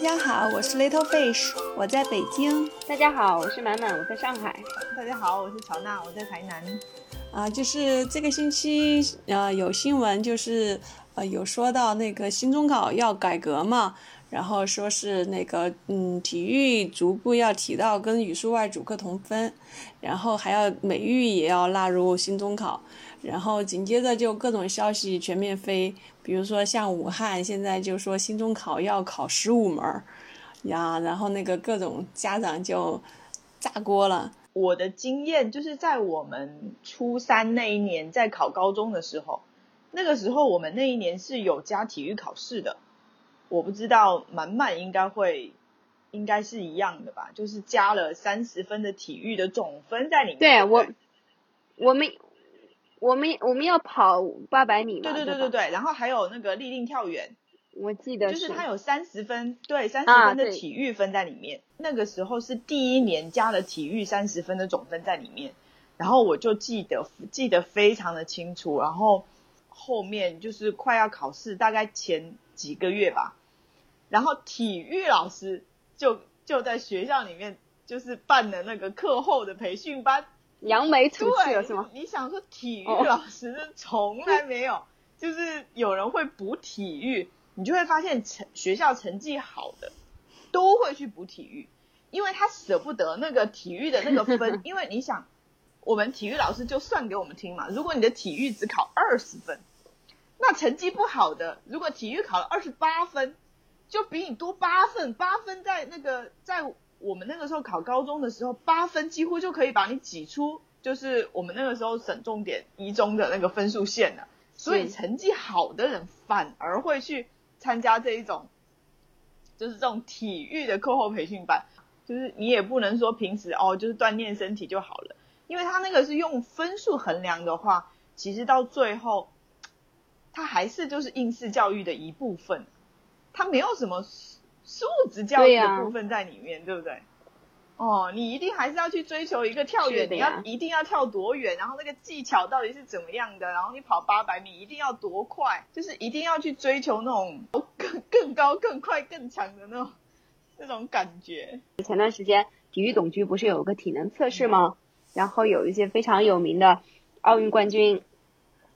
家好，我是 Little Fish，我在北京。大家好，我是满满，我在上海。大家好，我是乔娜，我在台南。啊，就是这个星期呃有新闻，就是呃有说到那个新中考要改革嘛，然后说是那个嗯体育逐步要提到跟语数外主课同分，然后还要美育也要纳入新中考，然后紧接着就各种消息全面飞，比如说像武汉现在就说新中考要考十五门儿呀，然后那个各种家长就炸锅了。我的经验就是在我们初三那一年在考高中的时候，那个时候我们那一年是有加体育考试的。我不知道满满应该会，应该是一样的吧，就是加了三十分的体育的总分在里面。对我，我们我们我们要跑八百米嘛？对对对对对，然后还有那个立定跳远。我记得就是它有三十分，对三十分的体育分在里面。那个时候是第一年加了体育三十分的总分在里面，然后我就记得记得非常的清楚。然后后面就是快要考试，大概前几个月吧，然后体育老师就就在学校里面就是办的那个课后的培训班，扬眉吐气了是吗？你想说体育老师从来没有，就是有人会补体育。你就会发现成学校成绩好的都会去补体育，因为他舍不得那个体育的那个分，因为你想，我们体育老师就算给我们听嘛，如果你的体育只考二十分，那成绩不好的，如果体育考了二十八分，就比你多八分，八分在那个在我们那个时候考高中的时候，八分几乎就可以把你挤出，就是我们那个时候省重点一中的那个分数线了，所以成绩好的人反而会去。参加这一种，就是这种体育的课后培训班，就是你也不能说平时哦，就是锻炼身体就好了，因为他那个是用分数衡量的话，其实到最后，他还是就是应试教育的一部分，他没有什么素质教育的部分在里面，对不对？哦，你一定还是要去追求一个跳远，你要一定要跳多远，然后那个技巧到底是怎么样的，然后你跑八百米一定要多快，就是一定要去追求那种 更更高、更快、更强的那种那种感觉。前段时间体育总局不是有个体能测试吗？然后有一些非常有名的奥运冠军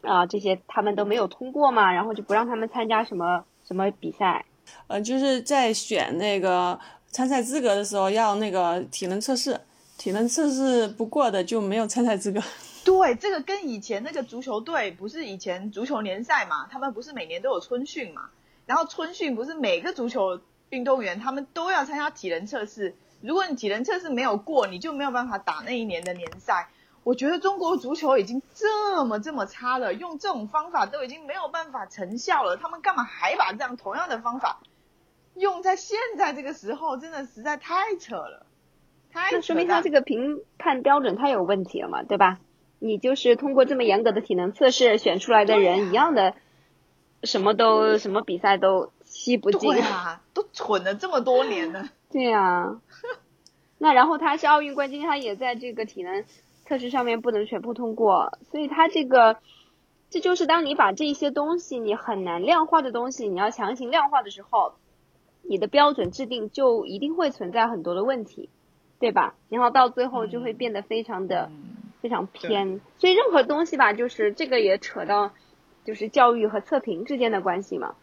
啊，这些他们都没有通过嘛，然后就不让他们参加什么什么比赛。呃，就是在选那个。参赛资格的时候要那个体能测试，体能测试不过的就没有参赛资格。对，这个跟以前那个足球队不是以前足球联赛嘛，他们不是每年都有春训嘛？然后春训不是每个足球运动员他们都要参加体能测试，如果你体能测试没有过，你就没有办法打那一年的联赛。我觉得中国足球已经这么这么差了，用这种方法都已经没有办法成效了，他们干嘛还把这样同样的方法？用在现在这个时候，真的实在太扯了，太那说明他这个评判标准太有问题了嘛，对吧？你就是通过这么严格的体能测试选出来的人，一样的，什么都什么比赛都吸不进啊，都蠢了这么多年了。对呀，那然后他是奥运冠军，他也在这个体能测试上面不能全部通过，所以它这个，这就是当你把这些东西你很难量化的东西，你要强行量化的时候。你的标准制定就一定会存在很多的问题，对吧？然后到最后就会变得非常的非常偏。所以任何东西吧，就是这个也扯到就是教育和测评之间的关系嘛，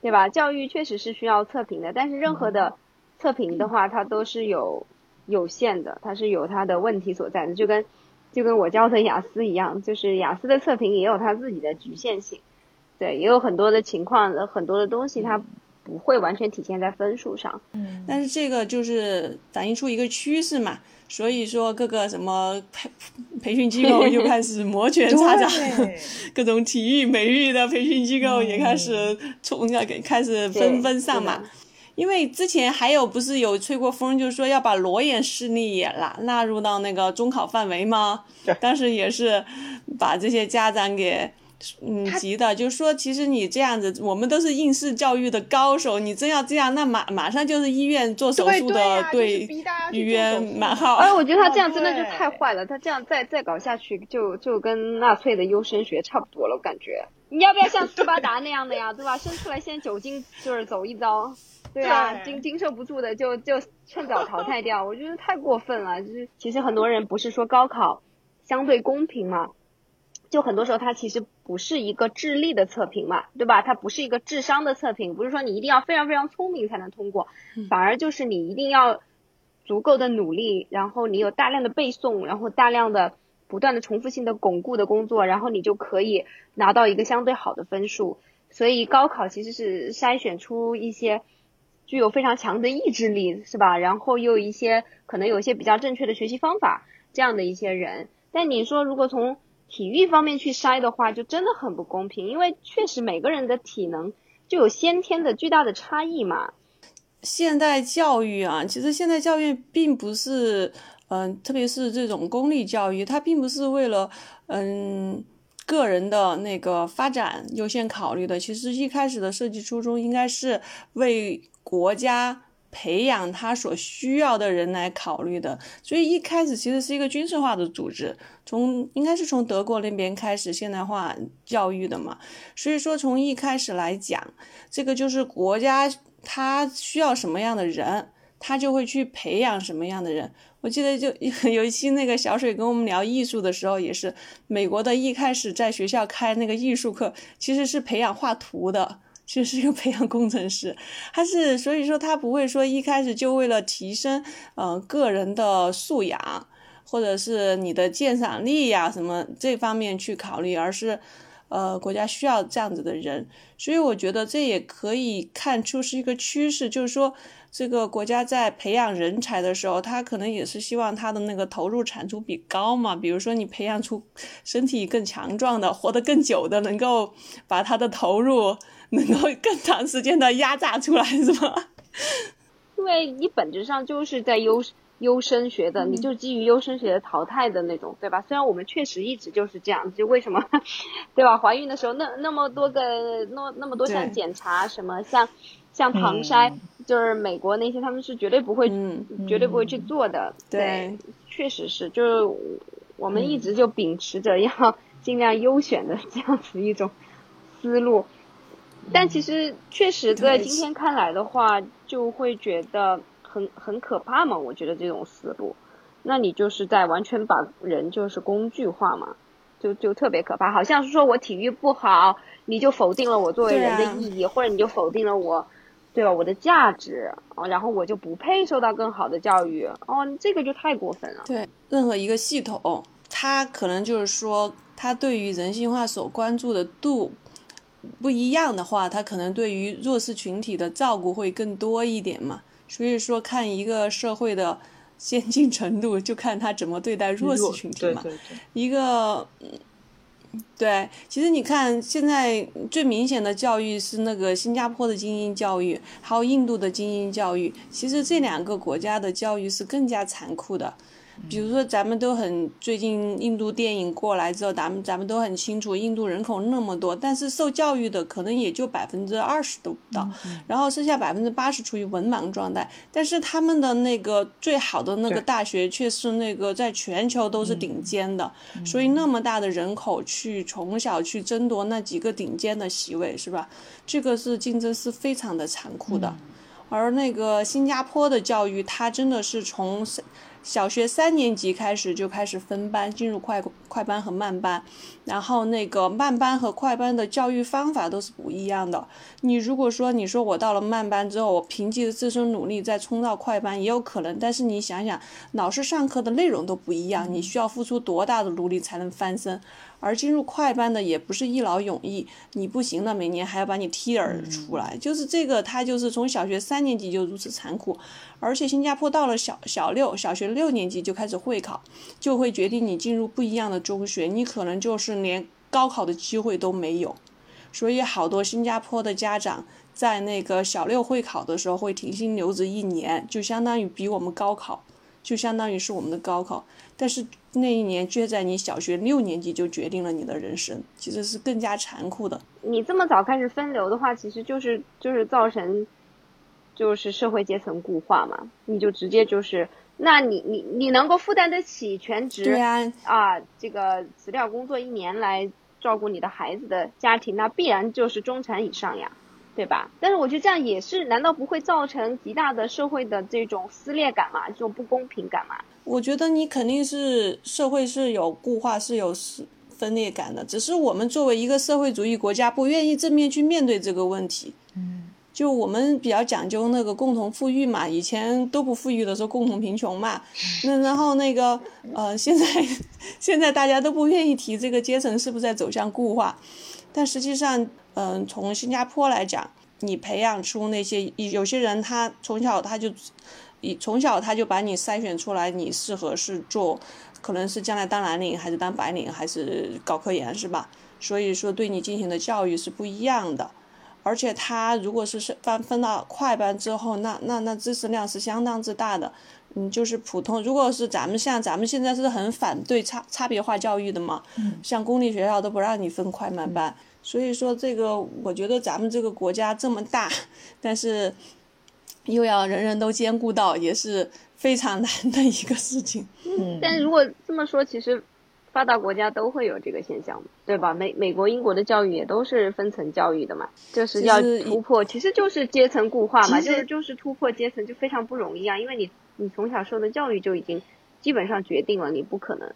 对吧？教育确实是需要测评的，但是任何的测评的话，它都是有有限的，它是有它的问题所在的。就跟就跟我教的雅思一样，就是雅思的测评也有它自己的局限性，对，也有很多的情况，很多的东西它。不会完全体现在分数上，嗯，但是这个就是反映出一个趋势嘛，所以说各个什么培培训机构又开始摩拳擦掌，各种体育美育的培训机构也开始冲要给开始纷纷上马，因为之前还有不是有吹过风，就是说要把裸眼视力也纳纳入到那个中考范围吗？当时也是把这些家长给。嗯，急的，就是说，其实你这样子，我们都是应试教育的高手，你真要这样，那马马上就是医院做手术的，对，预约满号。哎，我觉得他这样真的就太坏了，他这样再再搞下去，就就跟纳粹的优生学差不多了，我感觉。你要不要像斯巴达那样的呀，对吧？生出来先酒精就是走一遭。对啊，经经受不住的就就趁早淘汰掉，我觉得太过分了。就是其实很多人不是说高考相对公平嘛，就很多时候它其实不是一个智力的测评嘛，对吧？它不是一个智商的测评，不是说你一定要非常非常聪明才能通过，反而就是你一定要足够的努力，然后你有大量的背诵，然后大量的不断的重复性的巩固的工作，然后你就可以拿到一个相对好的分数。所以高考其实是筛选出一些具有非常强的意志力，是吧？然后又一些可能有一些比较正确的学习方法这样的一些人。但你说如果从体育方面去筛的话，就真的很不公平，因为确实每个人的体能就有先天的巨大的差异嘛。现代教育啊，其实现代教育并不是，嗯，特别是这种公立教育，它并不是为了，嗯。个人的那个发展优先考虑的，其实一开始的设计初衷应该是为国家培养他所需要的人来考虑的，所以一开始其实是一个军事化的组织，从应该是从德国那边开始现代化教育的嘛，所以说从一开始来讲，这个就是国家他需要什么样的人，他就会去培养什么样的人。我记得就 有一期那个小水跟我们聊艺术的时候，也是美国的一开始在学校开那个艺术课，其实是培养画图的，其实是一个培养工程师。他是所以说他不会说一开始就为了提升嗯个人的素养，或者是你的鉴赏力呀什么这方面去考虑，而是呃国家需要这样子的人。所以我觉得这也可以看出是一个趋势，就是说。这个国家在培养人才的时候，他可能也是希望他的那个投入产出比高嘛。比如说，你培养出身体更强壮的、活得更久的，能够把他的投入能够更长时间的压榨出来，是吗？因为你本质上就是在优优生学的，你就基于优生学的淘汰的那种，对吧？虽然我们确实一直就是这样，就为什么，对吧？怀孕的时候那那么多个那那么多项检查，什么像。像唐筛，就是美国那些，他们是绝对不会，绝对不会去做的。对，确实是，就是我们一直就秉持着要尽量优选的这样子一种思路。但其实确实在今天看来的话，就会觉得很很可怕嘛。我觉得这种思路，那你就是在完全把人就是工具化嘛，就就特别可怕。好像是说我体育不好，你就否定了我作为人的意义，或者你就否定了我。对吧？我的价值啊，然后我就不配受到更好的教育哦，这个就太过分了。对，任何一个系统，它可能就是说，它对于人性化所关注的度不一样的话，他可能对于弱势群体的照顾会更多一点嘛。所以说，看一个社会的先进程度，就看他怎么对待弱势群体嘛。一个。对，其实你看，现在最明显的教育是那个新加坡的精英教育，还有印度的精英教育。其实这两个国家的教育是更加残酷的。比如说，咱们都很最近印度电影过来之后，咱们咱们都很清楚，印度人口那么多，但是受教育的可能也就百分之二十都不到，然后剩下百分之八十处于文盲状态。但是他们的那个最好的那个大学却是那个在全球都是顶尖的，所以那么大的人口去从小去争夺那几个顶尖的席位，是吧？这个是竞争是非常的残酷的。而那个新加坡的教育，它真的是从。小学三年级开始就开始分班，进入快快班和慢班，然后那个慢班和快班的教育方法都是不一样的。你如果说你说我到了慢班之后，我凭借着自身努力再冲到快班也有可能，但是你想想，老师上课的内容都不一样，你需要付出多大的努力才能翻身？而进入快班的也不是一劳永逸，你不行了，每年还要把你踢而出来，就是这个，他就是从小学三年级就如此残酷，而且新加坡到了小小六小学六年级就开始会考，就会决定你进入不一样的中学，你可能就是连高考的机会都没有，所以好多新加坡的家长在那个小六会考的时候会停薪留职一年，就相当于比我们高考，就相当于是我们的高考。但是那一年却在你小学六年级就决定了你的人生，其实是更加残酷的。你这么早开始分流的话，其实就是就是造成，就是社会阶层固化嘛。你就直接就是，那你你你能够负担得起全职啊，这个辞掉工作一年来照顾你的孩子的家庭，那必然就是中产以上呀。对吧？但是我觉得这样也是，难道不会造成极大的社会的这种撕裂感嘛？这种不公平感嘛？我觉得你肯定是社会是有固化，是有分裂感的，只是我们作为一个社会主义国家，不愿意正面去面对这个问题。嗯，就我们比较讲究那个共同富裕嘛，以前都不富裕的时候共同贫穷嘛。那然后那个呃，现在 现在大家都不愿意提这个阶层是不是在走向固化，但实际上，嗯，从新加坡来讲，你培养出那些有些人，他从小他就，以从小他就把你筛选出来，你适合是做。可能是将来当蓝领，还是当白领，还是搞科研，是吧？所以说对你进行的教育是不一样的。而且他如果是是分分到快班之后，那那那知识量是相当之大的。嗯，就是普通，如果是咱们像咱们现在是很反对差差别化教育的嘛，像公立学校都不让你分快慢班。所以说这个，我觉得咱们这个国家这么大，但是又要人人都兼顾到，也是。非常难的一个事情，嗯，但如果这么说，其实发达国家都会有这个现象，对吧？美美国、英国的教育也都是分层教育的嘛，就是要突破，其实就是阶层固化嘛，就是就是突破阶层就非常不容易啊，因为你你从小受的教育就已经基本上决定了你不可能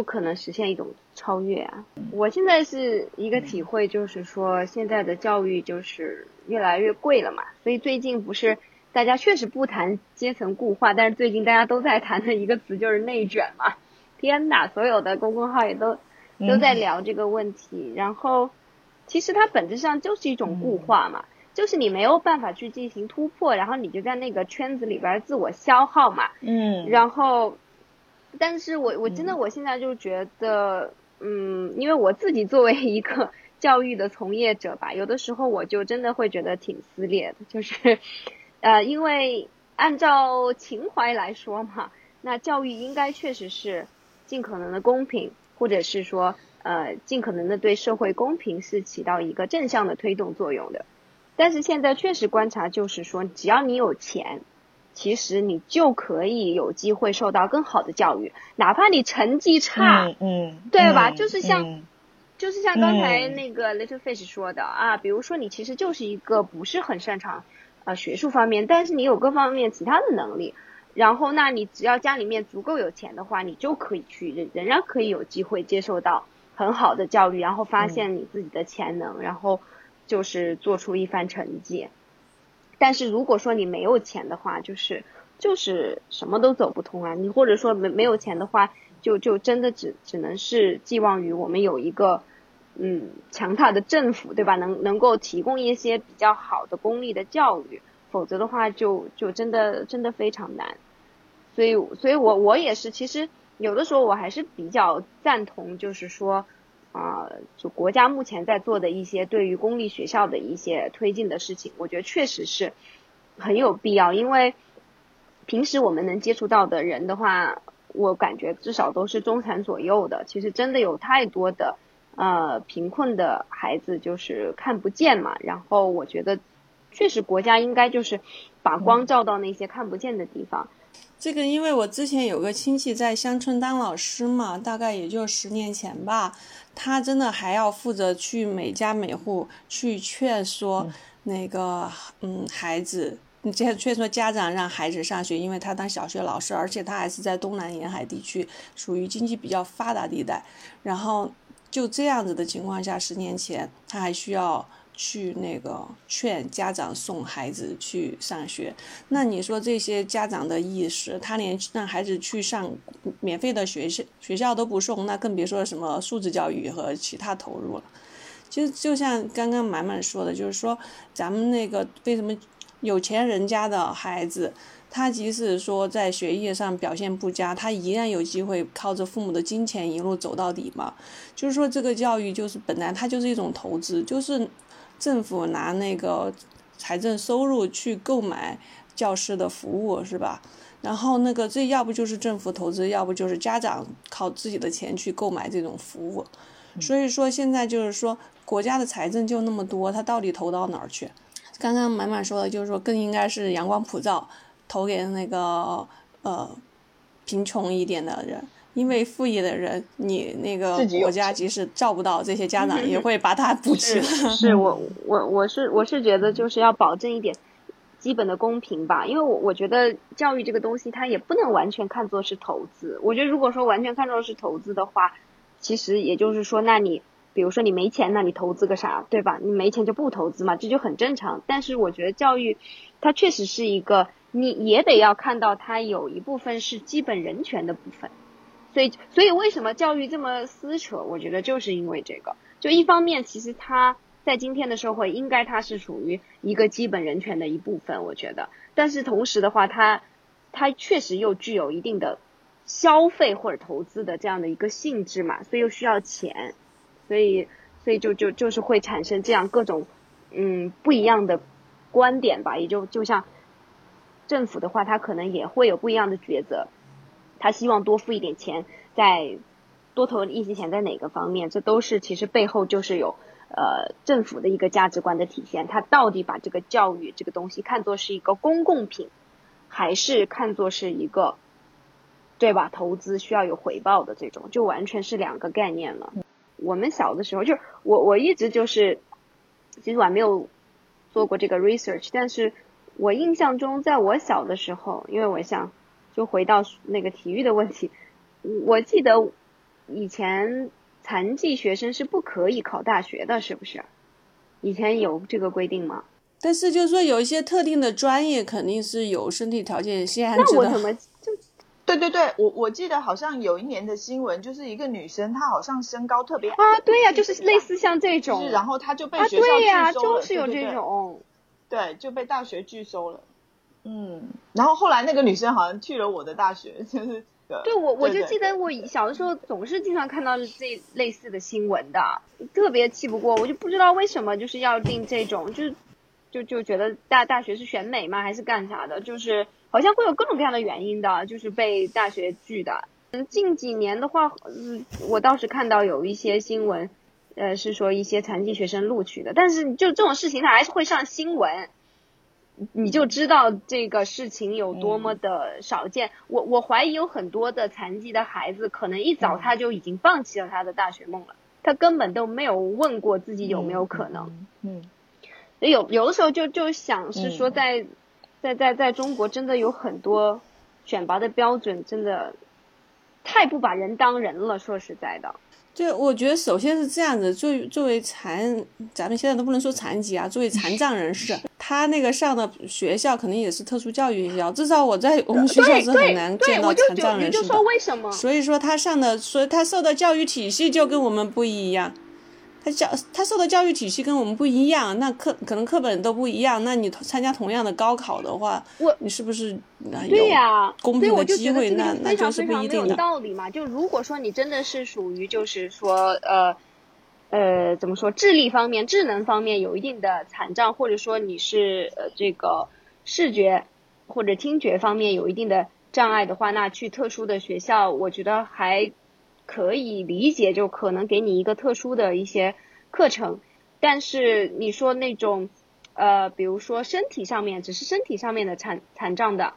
不可能实现一种超越啊。我现在是一个体会，就是说现在的教育就是越来越贵了嘛，所以最近不是。大家确实不谈阶层固化，但是最近大家都在谈的一个词就是内卷嘛。天呐，所有的公众号也都都在聊这个问题。然后，其实它本质上就是一种固化嘛，就是你没有办法去进行突破，然后你就在那个圈子里边自我消耗嘛。嗯。然后，但是我我真的我现在就觉得，嗯，因为我自己作为一个 教育的从业者吧，有的时候我就真的会觉得挺撕裂的，就是。呃，因为按照情怀来说嘛，那教育应该确实是尽可能的公平，或者是说呃尽可能的对社会公平是起到一个正向的推动作用的。但是现在确实观察就是说，只要你有钱，其实你就可以有机会受到更好的教育，哪怕你成绩差，嗯，对吧？就是像就是像刚才那个 Little Fish 说的啊，比如说你其实就是一个不是很擅长。啊，学术方面，但是你有各方面其他的能力，然后那你只要家里面足够有钱的话，你就可以去仍仍然可以有机会接受到很好的教育，然后发现你自己的潜能，然后就是做出一番成绩。但是如果说你没有钱的话，就是就是什么都走不通啊。你或者说没没有钱的话，就就真的只只能是寄望于我们有一个。嗯，强大的政府，对吧？能能够提供一些比较好的公立的教育，否则的话，就就真的真的非常难。所以，所以我我也是，其实有的时候我还是比较赞同，就是说，啊，就国家目前在做的一些对于公立学校的一些推进的事情，我觉得确实是很有必要。因为平时我们能接触到的人的话，我感觉至少都是中产左右的。其实真的有太多的。呃，贫困的孩子就是看不见嘛，然后我觉得，确实国家应该就是把光照到那些看不见的地方。这个，因为我之前有个亲戚在乡村当老师嘛，大概也就十年前吧，他真的还要负责去每家每户去劝说那个嗯孩子，你劝劝说家长让孩子上学，因为他当小学老师，而且他还是在东南沿海地区，属于经济比较发达地带，然后。就这样子的情况下，十年前他还需要去那个劝家长送孩子去上学。那你说这些家长的意识，他连让孩子去上免费的学校学校都不送，那更别说什么素质教育和其他投入了。其实就像刚刚满满说的，就是说咱们那个为什么有钱人家的孩子。他即使说在学业上表现不佳，他依然有机会靠着父母的金钱一路走到底嘛？就是说，这个教育就是本来它就是一种投资，就是政府拿那个财政收入去购买教师的服务，是吧？然后那个这要不就是政府投资，要不就是家长靠自己的钱去购买这种服务。所以说现在就是说国家的财政就那么多，他到底投到哪儿去？刚刚满满说的就是说更应该是阳光普照。投给那个呃贫穷一点的人，因为富裕的人，你那个国家即使照不到这些家长，也会把他补齐是了。是我我我是我是觉得就是要保证一点基本的公平吧，因为我我觉得教育这个东西它也不能完全看作是投资。我觉得如果说完全看作是投资的话，其实也就是说，那你比如说你没钱，那你投资个啥，对吧？你没钱就不投资嘛，这就很正常。但是我觉得教育它确实是一个，你也得要看到它有一部分是基本人权的部分。所以，所以为什么教育这么撕扯？我觉得就是因为这个。就一方面，其实它在今天的社会，应该它是属于一个基本人权的一部分，我觉得。但是同时的话，它它确实又具有一定的消费或者投资的这样的一个性质嘛，所以又需要钱，所以所以就就就是会产生这样各种嗯不一样的观点吧。也就就像政府的话，它可能也会有不一样的抉择。他希望多付一点钱，在多投一些钱在哪个方面，这都是其实背后就是有呃政府的一个价值观的体现。他到底把这个教育这个东西看作是一个公共品，还是看作是一个对吧投资需要有回报的这种，就完全是两个概念了。我们小的时候，就是我我一直就是，其实我还没有做过这个 research，但是我印象中，在我小的时候，因为我想。就回到那个体育的问题，我记得以前残疾学生是不可以考大学的，是不是？以前有这个规定吗？但是就是说有一些特定的专业肯定是有身体条件限制的。那我怎么 就？对对对，我我记得好像有一年的新闻，就是一个女生，她好像身高特别啊，对呀、就是类似像这种，然后她就被啊，学校对呀、拒收了，就是有这对对对种。对，就被大学拒收了。嗯，然后后来那个女生好像去了我的大学，就是对我，我就记得我小的时候总是经常看到这类似的新闻的，特别气不过，我就不知道为什么就是要定这种，就是就就觉得大大学是选美吗，还是干啥的？就是好像会有各种各样的原因的，就是被大学拒的。嗯，近几年的话，嗯，我倒是看到有一些新闻，呃，是说一些残疾学生录取的，但是就这种事情它还是会上新闻。你就知道这个事情有多么的少见。我我怀疑有很多的残疾的孩子，可能一早他就已经放弃了他的大学梦了，他根本都没有问过自己有没有可能。嗯，有有的时候就就想是说在，在在在中国真的有很多选拔的标准真的太不把人当人了。说实在的，对，我觉得首先是这样子，作为作为残，咱们现在都不能说残疾啊，作为残障人士，他那个上的学校肯定也是特殊教育学校，至少我在我们学校是很难，见到残障人士的就就说。为什么？所以说他上的，所以他受的教育体系就跟我们不一样。他教他受的教育体系跟我们不一样，那课可能课本都不一样。那你参加同样的高考的话，我你是不是呃对有呀、公平的机会？那那就是不一定的。道理嘛。就如果说你真的是属于就是说呃呃怎么说智力方面、智能方面有一定的残障，或者说你是呃这个视觉或者听觉方面有一定的障碍的话，那去特殊的学校，我觉得还可以理解，就可能给你一个特殊的一些课程。但是你说那种呃，比如说身体上面，只是身体上面的残残障的，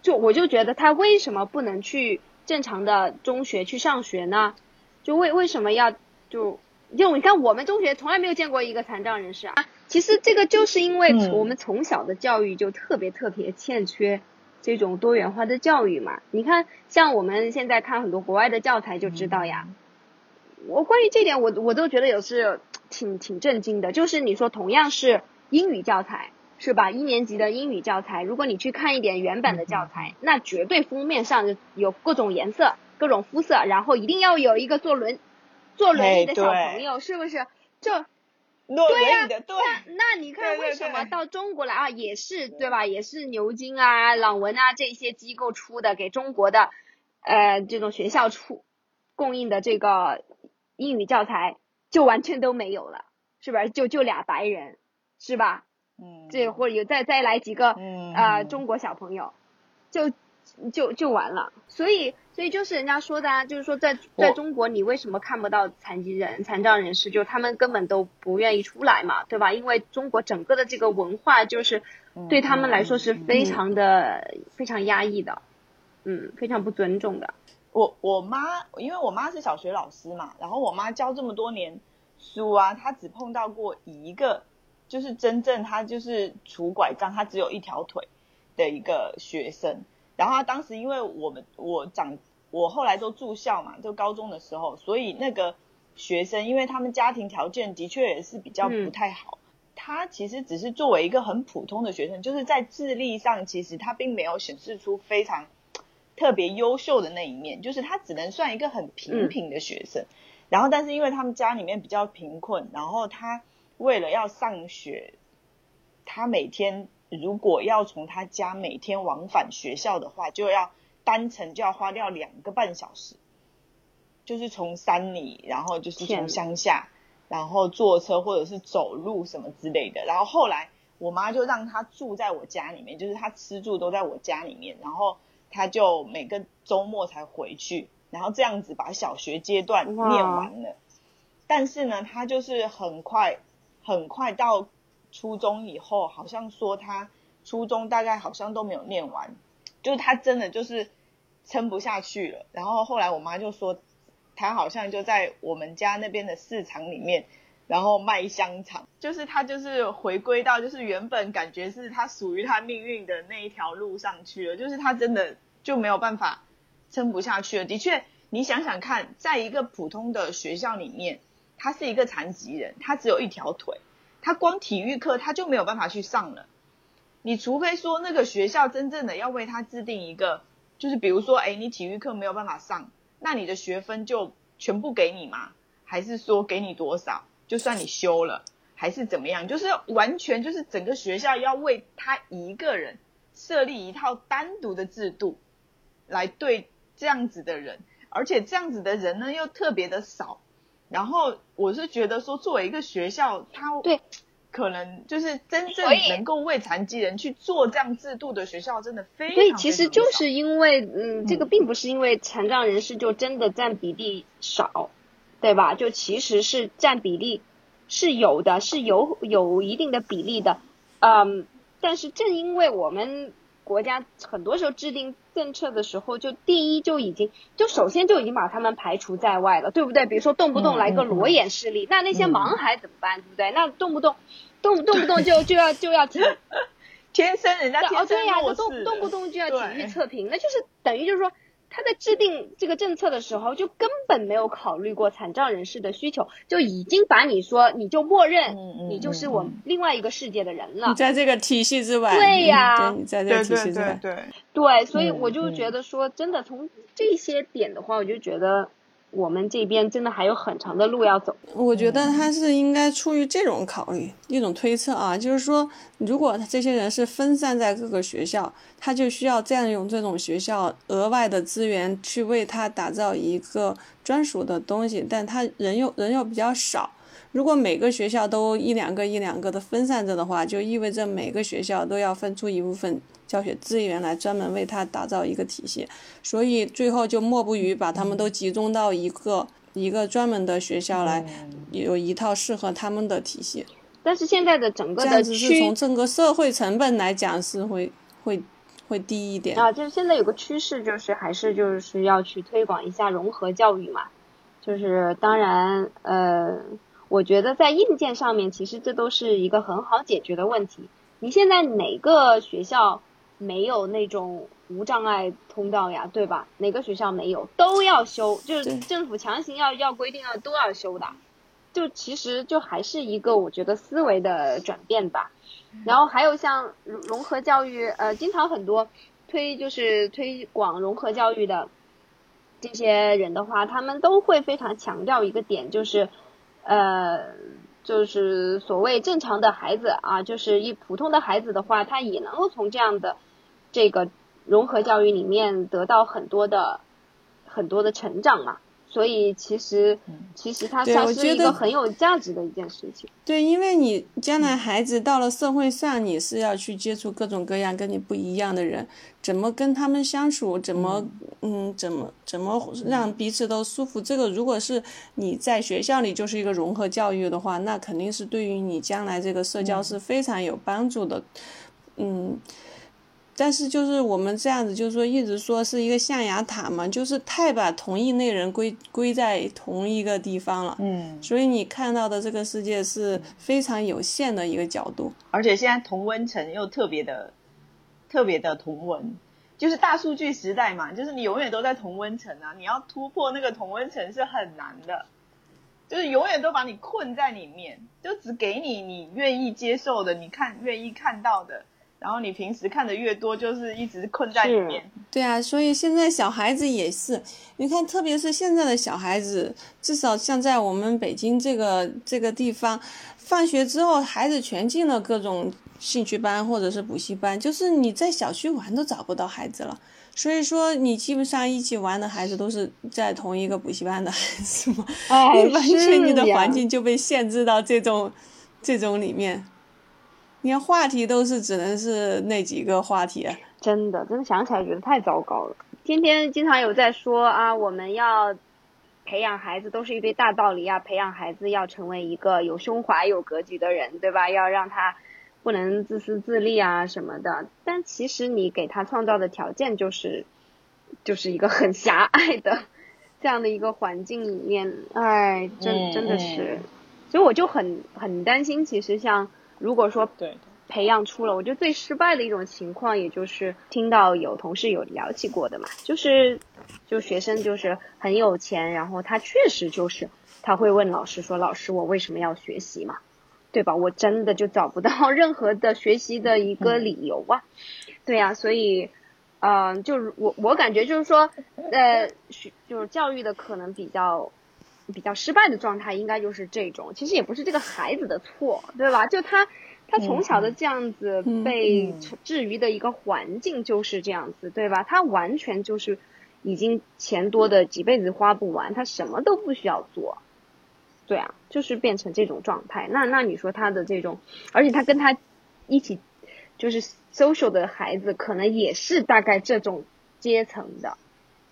就我就觉得他为什么不能去正常的中学去上学呢？就为为什么要就就你看我们中学从来没有见过一个残障人士啊。其实这个就是因为我们从小的教育就特别特别欠缺这种多元化的教育嘛。你看，像我们现在看很多国外的教材就知道呀。我关于这点我我都觉得也是 挺挺震惊的，就是你说同样是英语教材是吧？一年级的英语教材，如果你去看一点原版的教材，那绝对封面上有各种颜色、各种肤色，然后一定要有一个坐轮坐轮椅的小朋友，是不是？就落对呀轮椅的，对，那那你看为什么到中国来啊，也是对吧？也是牛津啊、朗文啊这些机构出的，给中国的呃这种学校出供应的这个英语教材，就完全都没有了，是不是？就就俩白人，是吧？嗯，这或者有再再来几个嗯呃中国小朋友，就就就完了。所以所以就是人家说的啊，就是说在在中国你为什么看不到残疾人、残障人士？就他们根本都不愿意出来嘛，对吧？因为中国整个的这个文化就是对他们来说是非常的、非常压抑的，嗯，非常不尊重的。我我妈，因为我妈是小学老师嘛，然后我妈教这么多年书啊，她只碰到过一个，就是真正她就是拄拐杖，她只有一条腿的一个学生。然后他当时因为我们我长我后来都住校嘛，就高中的时候，所以那个学生，因为他们家庭条件的确也是比较不太好，他其实只是作为一个很普通的学生，就是在智力上其实他并没有显示出非常。特别优秀的那一面，就是他只能算一个很平平的学生。然后，但是因为他们家里面比较贫困，然后他为了要上学，他每天如果要从他家每天往返学校的话，就要单程就要花掉两个半小时，就是从山里，然后就是从乡下，然后坐车或者是走路什么之类的。然后后来我妈就让他住在我家里面，就是他吃住都在我家里面，然后。他就每个周末才回去，然后这样子把小学阶段念完了。但是呢，他就是很快很快到初中以后，好像说他初中大概好像都没有念完，就是他真的就是撑不下去了。然后后来我妈就说，他好像就在我们家那边的市场里面。然后卖香肠，就是他就是回归到就是原本感觉是他属于他命运的那一条路上去了，就是他真的就没有办法撑不下去了。的确，你想想看，在一个普通的学校里面，他是一个残疾人，他只有一条腿，他光体育课他就没有办法去上了。你除非说那个学校真正的要为他制定一个，就是比如说，哎，你体育课没有办法上，那你的学分就全部给你吗？还是说给你多少？就算你修了，还是怎么样？就是完全就是整个学校要为他一个人设立一套单独的制度，来对这样子的人，而且这样子的人呢又特别的少。然后我是觉得说，作为一个学校，它对可能就是真正能够为残疾人去做这样制度的学校，真的非常。所以其实就是因为，嗯，这个并不是因为残障人士就真的占比例少。对吧？就其实是占比例是有的，是有有一定的比例的，嗯，但是正因为我们国家很多时候制定政策的时候，就第一就已经就首先就已经把他们排除在外了，对不对？比如说动不动来个裸眼视力，那那些盲孩怎么办？对不对？那动不动动动不动就就要就要体 天生人家天生弱动动不动就要体育测评，那就是等于就是说。他在制定这个政策的时候，就根本没有考虑过残障人士的需求，就已经把你说你就默认你就是我另外一个世界的人了。你在这个体系之外。对呀，你在这个体系之外。对对，所以我就觉得说，真的从这些点的话，我就觉得。我们这边真的还有很长的路要走。我觉得他是应该出于这种考虑，一种推测啊，就是说，如果这些人是分散在各个学校，他就需要占用这种学校额外的资源去为他打造一个专属的东西，但他人又人又比较少。如果每个学校都一两个一两个的分散着的话，就意味着每个学校都要分出一部分。教学资源来专门为他打造一个体系，所以最后就莫不于把他们都集中到一个一个专门的学校来，有一套适合他们的体系。但是现在的整个的这样子是从整个社会成本来讲是会会会低一点啊。就是现在有个趋势，就是还是就是要去推广一下融合教育嘛。就是当然，呃，我觉得在硬件上面，其实这都是一个很好解决的问题。你现在哪个学校？没有那种无障碍通道呀，对吧？哪个学校没有都要修，就是政府强行要要规定要都要修的，就其实就还是一个我觉得思维的转变吧。然后还有像融合教育，呃，经常很多推就是推广融合教育的这些人的话，他们都会非常强调一个点，就是呃。就是所谓正常的孩子啊，就是一普通的孩子的话，他也能够从这样的这个融合教育里面得到很多的很多的成长嘛。所以其实，其实它它是一个很有价值的一件事情。对，因为你将来孩子到了社会上，你是要去接触各种各样跟你不一样的人，怎么跟他们相处，怎么嗯，怎么怎么让彼此都舒服。这个如果是你在学校里就是一个融合教育的话，那肯定是对于你将来这个社交是非常有帮助的。嗯。但是就是我们这样子，就是说一直说是一个象牙塔嘛，就是太把同一类人归归在同一个地方了。嗯，所以你看到的这个世界是非常有限的一个角度。而且现在同温层又特别的特别的同温，就是大数据时代嘛，就是你永远都在同温层啊，你要突破那个同温层是很难的，就是永远都把你困在里面，就只给你你愿意接受的，你看愿意看到的。然后你平时看的越多，就是一直困在里面。对啊，所以现在小孩子也是，你看，特别是现在的小孩子，至少像在我们北京这个这个地方，放学之后，孩子全进了各种兴趣班或者是补习班，就是你在小区玩都找不到孩子了。所以说，你基本上一起玩的孩子都是在同一个补习班的孩子嘛，你 完全你的环境就被限制到这种这种里面。连话题都是只能是那几个话题，真的，真的想起来觉得太糟糕了。天天经常有在说啊，我们要培养孩子，都是一堆大道理啊，培养孩子要成为一个有胸怀、有格局的人，对吧？要让他不能自私自利啊什么的。但其实你给他创造的条件就是，就是一个很狭隘的这样的一个环境里面，哎，真真的是，所以我就很很担心，其实像。如果说对培养出了，我觉得最失败的一种情况，也就是听到有同事有聊起过的嘛，就是就学生就是很有钱，然后他确实就是他会问老师说：“老师，我为什么要学习嘛？对吧？我真的就找不到任何的学习的一个理由啊。”对呀，所以嗯，就是我我感觉就是说，呃，学就是教育的可能比较。比较失败的状态应该就是这种，其实也不是这个孩子的错，对吧？就他他从小的这样子被置于的一个环境就是这样子，对吧？他完全就是已经钱多的几辈子花不完，他什么都不需要做，对啊，就是变成这种状态。那那你说他的这种，而且他跟他一起就是 social 的孩子，可能也是大概这种阶层的，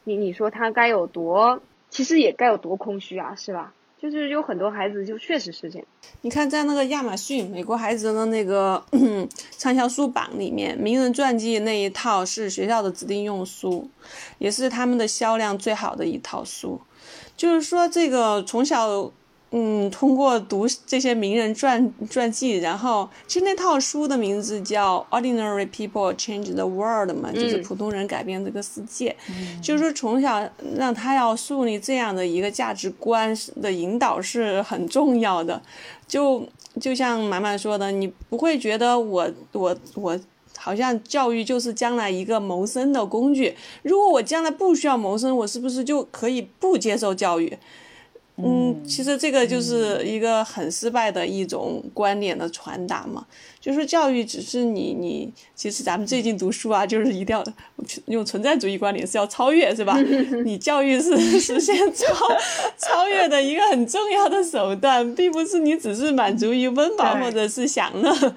你你说他该有多？其实也该有多空虚啊，是吧？就是有很多孩子就确实是这样。你看，在那个亚马逊美国孩子的那个 畅销书榜里面，名人传记那一套是学校的指定用书，也是他们的销量最好的一套书。就是说，这个从小。嗯，通过读这些名人传传记，然后其实那套书的名字叫《Ordinary People Change the World》嘛，就是普通人改变这个世界。就是说从小让他要树立这样的一个价值观的引导是很重要的。就就像满满说的，你不会觉得我我我好像教育就是将来一个谋生的工具。如果我将来不需要谋生，我是不是就可以不接受教育？嗯，其实这个就是一个很失败的一种观点的传达嘛，就是教育只是你你，其实咱们最近读书啊，就是一定要用存在主义观点是要超越，是吧？你教育是实现超超越的一个很重要的手段，并不是你只是满足于温饱或者是享乐。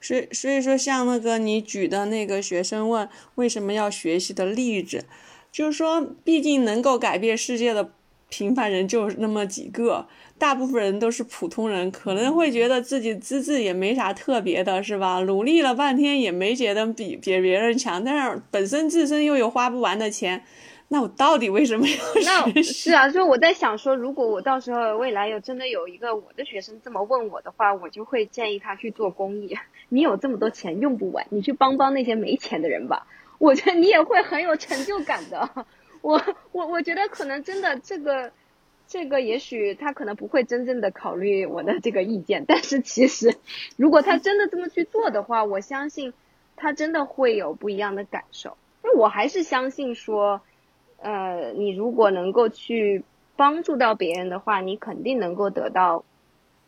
所以所以说，像那个你举的那个学生问为什么要学习的例子，就是说，毕竟能够改变世界的。平凡人就那么几个，大部分人都是普通人，可能会觉得自己资质也没啥特别的，是吧？努力了半天也没觉得比比别人强，但是本身自身又有花不完的钱，那我到底为什么要学习？是啊，就我在想说，如果我到时候未来有真的有一个我的学生这么问我的话，我就会建议他去做公益。你有这么多钱用不完，你去帮帮那些没钱的人吧，我觉得你也会很有成就感的。我我我觉得可能真的这个，这个也许他可能不会真正的考虑我的这个意见，但是其实，如果他真的这么去做的话，我相信他真的会有不一样的感受。那我还是相信说，呃，你如果能够去帮助到别人的话，你肯定能够得到。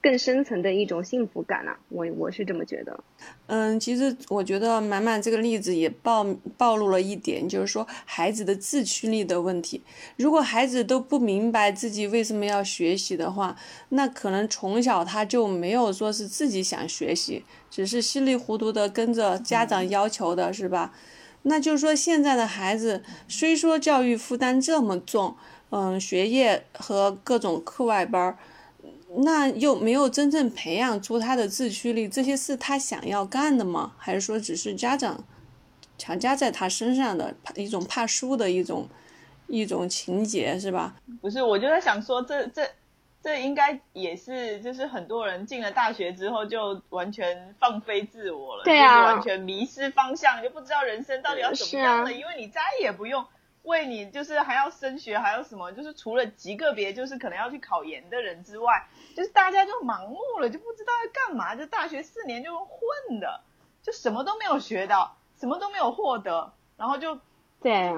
更深层的一种幸福感呐，我我是这么觉得。嗯，其实我觉得满满这个例子也暴暴露了一点，就是说孩子的自驱力的问题。如果孩子都不明白自己为什么要学习的话，那可能从小他就没有说是自己想学习，只是稀里糊涂的跟着家长要求的，是吧？那就是说现在的孩子虽说教育负担这么重，嗯，学业和各种课外班儿。那又没有真正培养出他的自驱力，这些是他想要干的吗？还是说只是家长强加在他身上的一种怕输的一种一种情节，是吧？不是，我就在想说，这这这应该也是，就是很多人进了大学之后就完全放飞自我了，对啊，完全迷失方向，就不知道人生到底要怎么样了，因为你再也不用。为你就是还要升学，还有什么？就是除了极个别就是可能要去考研的人之外，就是大家就盲目了，就不知道要干嘛。就大学四年就混的，就什么都没有学到，什么都没有获得，然后就对，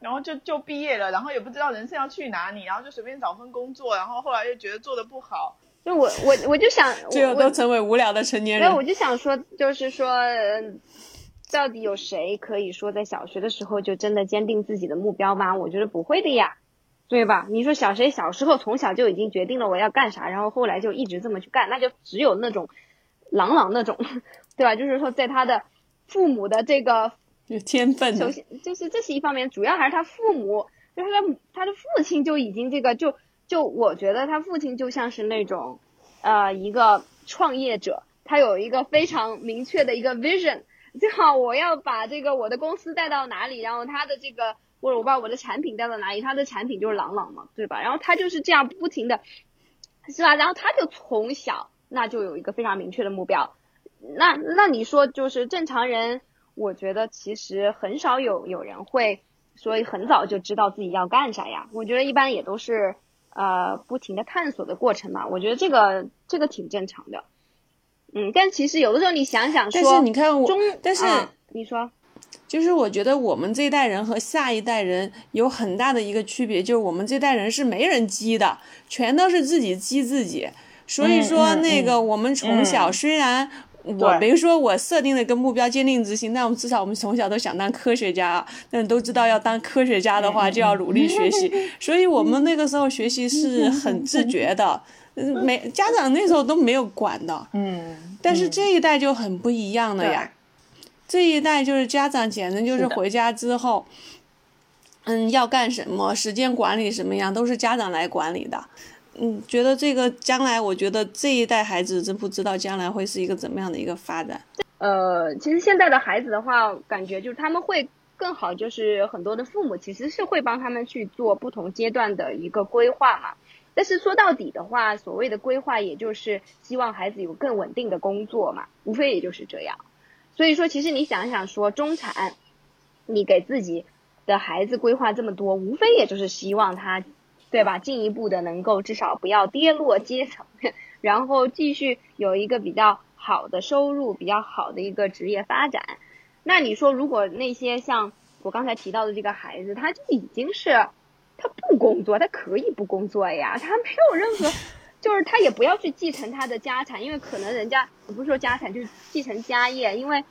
然后就就毕业了，然后也不知道人生要去哪里，然后就随便找份工作，然后后来又觉得做的不好。就我我我就想，最后都成为无聊的成年人。我就想说，就是说。到底有谁可以说在小学的时候就真的坚定自己的目标吗？我觉得不会的呀，对吧？你说小谁小时候从小就已经决定了我要干啥，然后后来就一直这么去干，那就只有那种朗朗那种，对吧？就是说在他的父母的这个天分，首先就是这是一方面，主要还是他父母，就是他他的父亲就已经这个就就我觉得他父亲就像是那种呃一个创业者，他有一个非常明确的一个 vision。最好我要把这个我的公司带到哪里，然后他的这个或者我把我的产品带到哪里，他的产品就是朗朗嘛，对吧？然后他就是这样不停的，是吧？然后他就从小那就有一个非常明确的目标。那那你说就是正常人，我觉得其实很少有有人会说很早就知道自己要干啥呀。我觉得一般也都是呃不停的探索的过程嘛。我觉得这个这个挺正常的。嗯，但其实有的时候你想想说，但是你看我，但是你说，就是我觉得我们这一代人和下一代人有很大的一个区别，就是我们这代人是没人激的，全都是自己激自己。所以说那个我们从小虽然我没说我设定了一个目标坚定执行，但我们至少我们从小都想当科学家，但都知道要当科学家的话就要努力学习，所以我们那个时候学习是很自觉的。没家长那时候都没有管的，嗯，但是这一代就很不一样了呀。这一代就是家长简直就是回家之后，嗯，要干什么，时间管理什么样，都是家长来管理的。嗯，觉得这个将来，我觉得这一代孩子真不知道将来会是一个怎么样的一个发展。呃，其实现在的孩子的话，感觉就是他们会更好，就是很多的父母其实是会帮他们去做不同阶段的一个规划嘛。但是说到底的话，所谓的规划，也就是希望孩子有更稳定的工作嘛，无非也就是这样。所以说，其实你想想说，中产，你给自己的孩子规划这么多，无非也就是希望他，对吧？进一步的能够至少不要跌落阶层，然后继续有一个比较好的收入，比较好的一个职业发展。那你说，如果那些像我刚才提到的这个孩子，他就已经是。他不工作，他可以不工作呀，他没有任何，就是他也不要去继承他的家产，因为可能人家不是说家产，就是继承家业，因为，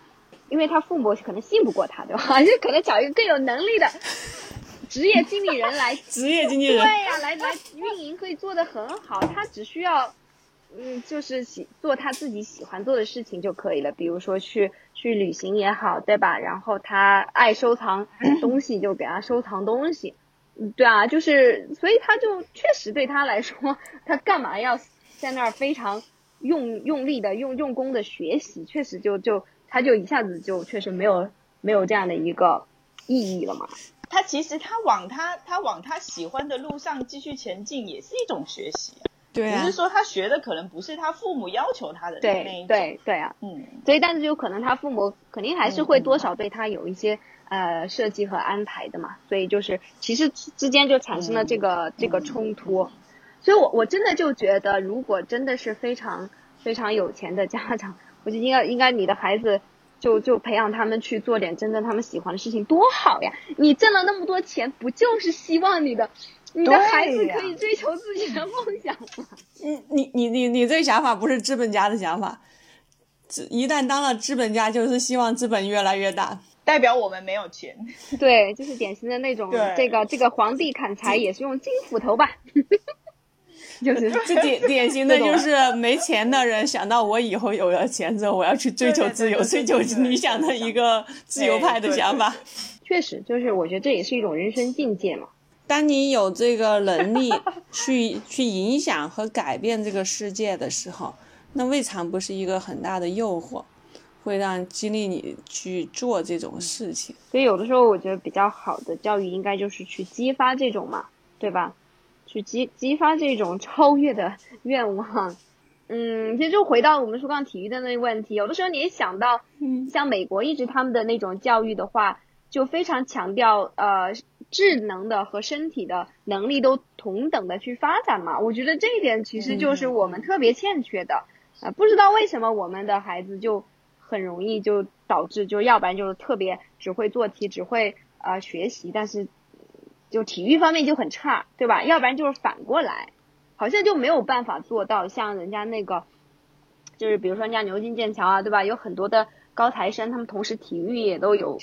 因为他父母可能信不过他，对吧？就可能找一个更有能力的职业经理人来，职业经理人，对呀，来 来运营可以做得很好，他只需要，嗯，就是喜做他自己喜欢做的事情就可以了，比如说去去旅行也好，对吧？然后他爱收藏东西，就给他收藏东西。对啊，就是，所以他就确实对他来说，他干嘛要在那儿非常用用力的用用功的学习？确实就就他就一下子就确实没有没有这样的一个意义了嘛。他其实他往他他往他喜欢的路上继续前进，也是一种学习。对啊。只是说他学的可能不是他父母要求他的那一种。对对对啊。嗯。所以，但是有可能他父母肯定还是会多少对他有一些。呃，设计和安排的嘛，所以就是其实之间就产生了这个这个冲突，所以我我真的就觉得，如果真的是非常非常有钱的家长，我就应该应该你的孩子就就培养他们去做点真正他们喜欢的事情，多好呀！你挣了那么多钱，不就是希望你的你的孩子可以追求自己的梦想吗？你你你你你这想法不是资本家的想法，一旦当了资本家，就是希望资本越来越大。代表我们没有钱，对，就是典型的那种，这个这个皇帝砍柴也是用金斧头吧，就是这典 典型的就是没钱的人想到我以后有了钱之后，我要去追求自由，追求理想的一个自由派的想法。确实，就是我觉得这也是一种人生境界嘛。当你有这个能力去去影响和改变这个世界的时候，那未尝不是一个很大的诱惑。会让激励你去做这种事情。所以有的时候我觉得比较好的教育应该就是去激发这种嘛，对吧？去激激发这种超越的 愿望。嗯，其实就回到我们说刚刚体育的那个问题，有的时候你也想到，像美国一直他们的那种教育的话，就非常强调呃智能的和身体的能力都同等的去发展嘛。我觉得这一点其实就是我们特别欠缺的啊，不知道为什么我们的孩子就很容易就导致就要不然就是特别只会做题，只会呃学习，但是就体育方面就很差，对吧？要不然就是反过来。好像就没有办法做到像人家那个，就是比如说人家牛津、剑桥啊，对吧？有很多的高材生，他们同时体育也都有，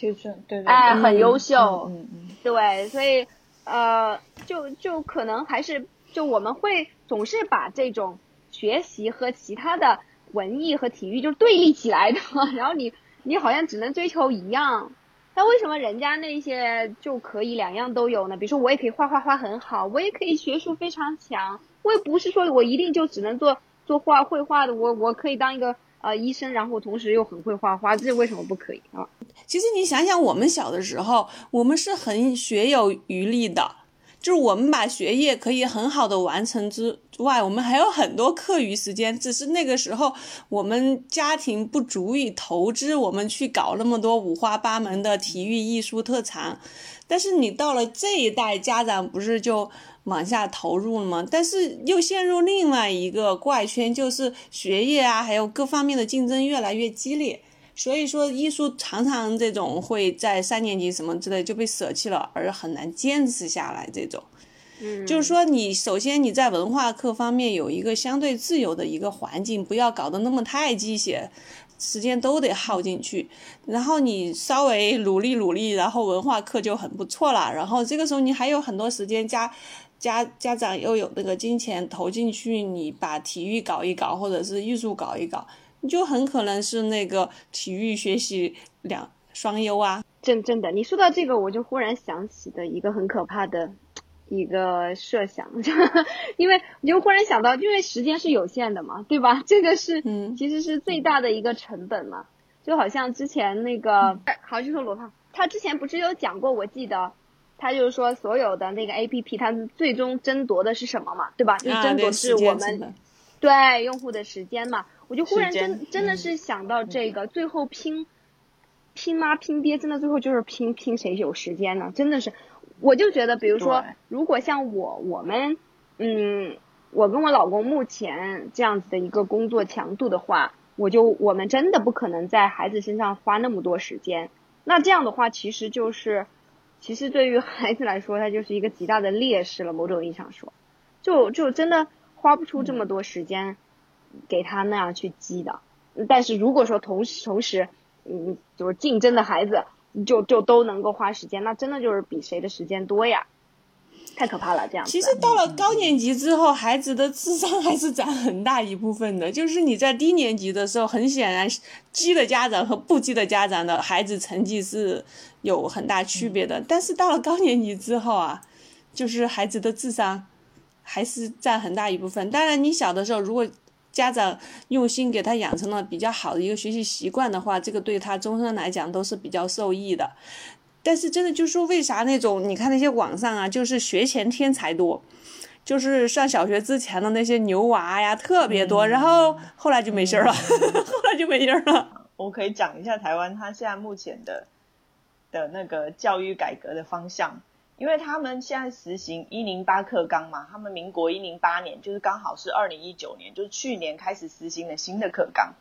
对对，哎，很优秀，嗯嗯，对，所以呃，就就可能还是就我们会总是把这种学习和其他的文艺和体育就是对立起来的，然后你你好像只能追求一样。那为什么人家那些就可以两样都有呢？比如说我也可以画画画很好，我也可以学术非常强，我也不是说我一定就只能做做画绘画的，我我可以当一个呃医生，然后同时又很会画画，这为什么不可以啊？其实你想想，我们小的时候，我们是很学有余力的。就是我们把学业可以很好的完成之外，我们还有很多课余时间。只是那个时候我们家庭不足以投资我们去搞那么多五花八门的体育艺术特长。但是你到了这一代，家长不是就往下投入了吗？但是又陷入另外一个怪圈，就是学业啊，还有各方面的竞争越来越激烈。所以说，艺术常常这种会在三年级什么之类就被舍弃了，而很难坚持下来。这种，嗯，就是说，你首先你在文化课方面有一个相对自由的一个环境，不要搞得那么太机械，时间都得耗进去。然后你稍微努力努力，然后文化课就很不错了。然后这个时候你还有很多时间，家家家长又有那个金钱投进去，你把体育搞一搞，或者是艺术搞一搞。就很可能是那个体育学习两双优啊，真真的，你说到这个，我就忽然想起的一个很可怕的一个设想，因为我就忽然想到，因为时间是有限的嘛，对吧？这个是，嗯，其实是最大的一个成本嘛，就好像之前那个，好就说罗胖，他之前不是有讲过，我记得他就是说所有的那个 A P P，它最终争夺的是什么嘛，对吧？就争夺是我们对用户的时间嘛。我就忽然真真的是想到这个，最后拼拼妈拼爹，真的最后就是拼拼谁有时间呢？真的是，我就觉得，比如说，如果像我我们，嗯，我跟我老公目前这样子的一个工作强度的话，我就我们真的不可能在孩子身上花那么多时间。那这样的话，其实就是，其实对于孩子来说，他就是一个极大的劣势了。某种意义上说，就就真的花不出这么多时间。给他那样去激的，但是如果说同时同时，嗯，就是竞争的孩子，就就都能够花时间，那真的就是比谁的时间多呀，太可怕了。这样。其实到了高年级之后，孩子的智商还是占很大一部分的。就是你在低年级的时候，很显然，激的家长和不激的家长的孩子成绩是有很大区别的。但是到了高年级之后啊，就是孩子的智商还是占很大一部分。当然，你小的时候如果家长用心给他养成了比较好的一个学习习惯的话，这个对他终身来讲都是比较受益的。但是真的就是说，为啥那种你看那些网上啊，就是学前天才多，就是上小学之前的那些牛娃呀特别多，然后后来就没信儿了，后来就没音儿了。我可以讲一下台湾他现在目前的的那个教育改革的方向。因为他们现在实行一零八课纲嘛，他们民国一零八年就是刚好是二零一九年，就是去年开始实行的新的课纲。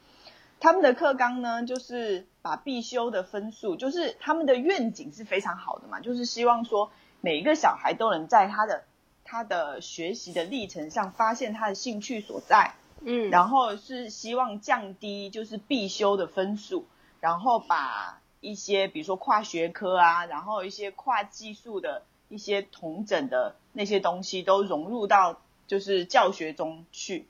他们的课纲呢，就是把必修的分数，就是他们的愿景是非常好的嘛，就是希望说每一个小孩都能在他的他的学习的历程上发现他的兴趣所在，嗯，然后是希望降低就是必修的分数，然后把。一些比如说跨学科啊，然后一些跨技术的一些同整的那些东西都融入到就是教学中去，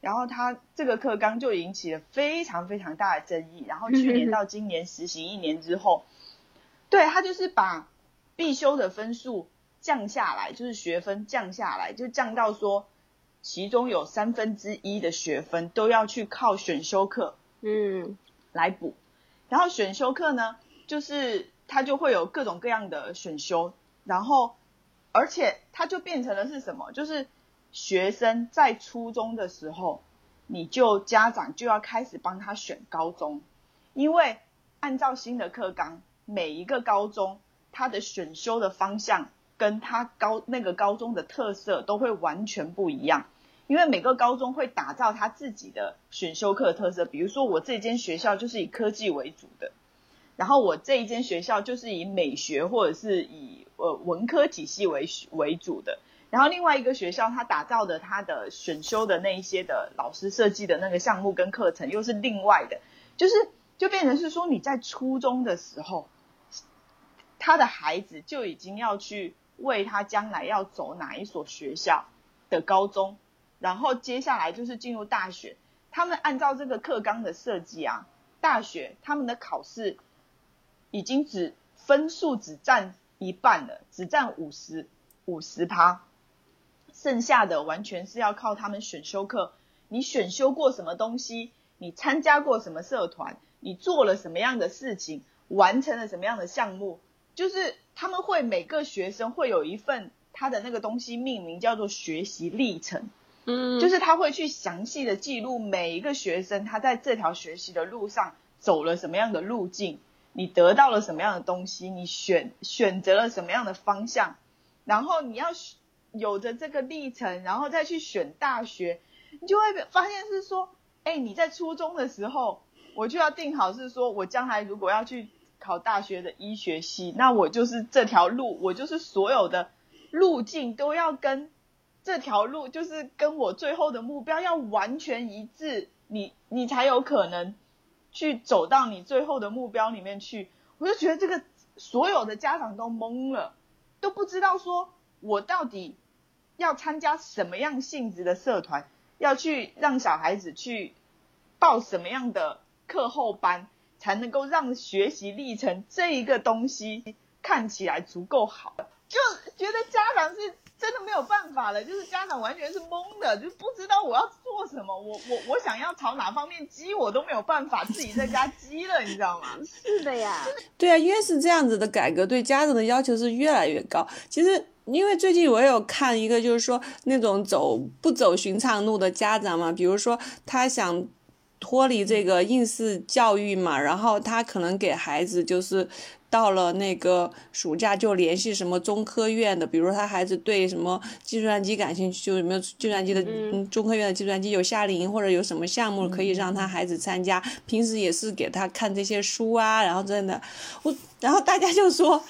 然后他这个课纲就引起了非常非常大的争议，然后去年到今年实行一年之后，对他就是把必修的分数降下来，就是学分降下来，就降到说其中有三分之一的学分都要去靠选修课，嗯，来补。然后选修课呢，就是它就会有各种各样的选修，然后而且它就变成了是什么？就是学生在初中的时候，你就家长就要开始帮他选高中，因为按照新的课纲，每一个高中它的选修的方向跟它高那个高中的特色都会完全不一样。因为每个高中会打造他自己的选修课特色，比如说我这间学校就是以科技为主的，然后我这一间学校就是以美学或者是以呃文科体系为为主的，然后另外一个学校它打造的它的选修的那一些的老师设计的那个项目跟课程又是另外的，就是就变成是说你在初中的时候，他的孩子就已经要去为他将来要走哪一所学校的高中。然后接下来就是进入大学，他们按照这个课纲的设计啊，大学他们的考试已经只分数只占一半了，只占五十五十趴，剩下的完全是要靠他们选修课。你选修过什么东西？你参加过什么社团？你做了什么样的事情？完成了什么样的项目？就是他们会每个学生会有一份他的那个东西命名叫做学习历程。嗯，就是他会去详细的记录每一个学生他在这条学习的路上走了什么样的路径，你得到了什么样的东西，你选选择了什么样的方向，然后你要有着这个历程，然后再去选大学，你就会发现是说，哎，你在初中的时候，我就要定好是说，我将来如果要去考大学的医学系，那我就是这条路，我就是所有的路径都要跟。这条路就是跟我最后的目标要完全一致，你你才有可能去走到你最后的目标里面去。我就觉得这个所有的家长都懵了，都不知道说我到底要参加什么样性质的社团，要去让小孩子去报什么样的课后班，才能够让学习历程这一个东西看起来足够好，就觉得家长是。真的没有办法了，就是家长完全是懵的，就不知道我要做什么，我我我想要朝哪方面激，我都没有办法自己在家激了，你知道吗？是的呀，对啊，越是这样子的改革，对家长的要求是越来越高。其实，因为最近我有看一个，就是说那种走不走寻常路的家长嘛，比如说他想脱离这个应试教育嘛，然后他可能给孩子就是。到了那个暑假就联系什么中科院的，比如他孩子对什么计算机感兴趣，就有没有计算机的中科院的计算机有夏令营或者有什么项目可以让他孩子参加。平时也是给他看这些书啊，然后真的，我然后大家就说，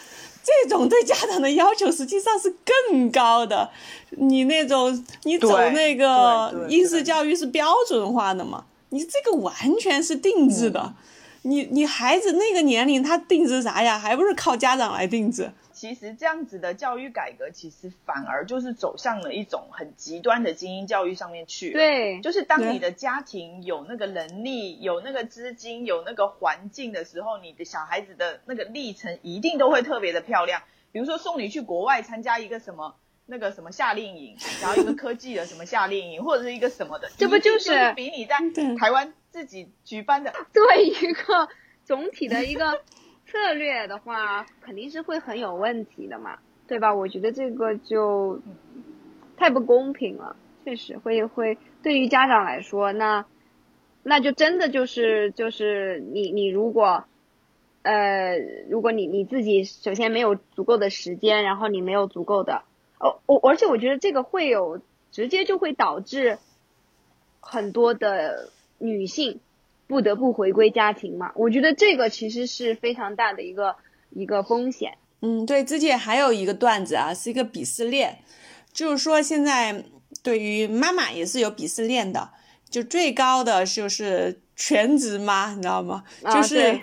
这种对家长的要求实际上是更高的。你那种你走那个应试教育是标准化的嘛？你这个完全是定制的。你你孩子那个年龄，他定制啥呀？还不是靠家长来定制。其实这样子的教育改革，其实反而就是走向了一种很极端的精英教育上面去。对，就是当你的家庭有那个能力、有那个资金、有那个环境的时候，你的小孩子的那个历程一定都会特别的漂亮。比如说送你去国外参加一个什么那个什么夏令营，然后一个科技的什么夏令营，或者是一个什么的，这不就是比你在台湾？自己举办的，对一个总体的一个策略的话，肯定是会很有问题的嘛，对吧？我觉得这个就太不公平了，确实会会对于家长来说，那那就真的就是就是你你如果呃如果你你自己首先没有足够的时间，然后你没有足够的哦我而且我觉得这个会有直接就会导致很多的。女性不得不回归家庭嘛？我觉得这个其实是非常大的一个一个风险。嗯，对，之前还有一个段子啊，是一个鄙视链，就是说现在对于妈妈也是有鄙视链的，就最高的就是全职妈，你知道吗？就是，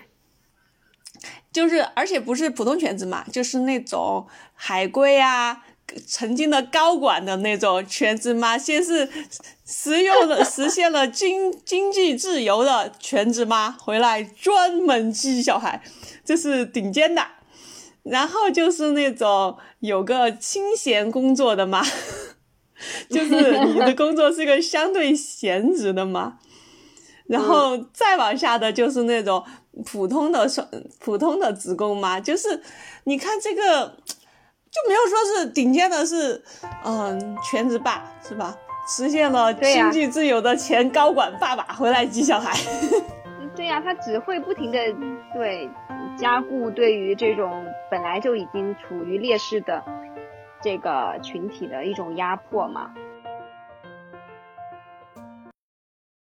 就是，而且不是普通全职嘛，就是那种海归啊。曾经的高管的那种全职妈，先是实用的实现了经经济自由的全职妈，回来专门寄小孩，这是顶尖的。然后就是那种有个清闲工作的妈，就是你的工作是个相对闲职的妈。然后再往下的就是那种普通的双普通的职工嘛，就是你看这个就没有说是顶尖的是，嗯，全职爸是吧？实现了经济自由的前高管爸爸回来接小孩。对呀，他只会不停的对加固对于这种本来就已经处于劣势的这个群体的一种压迫嘛。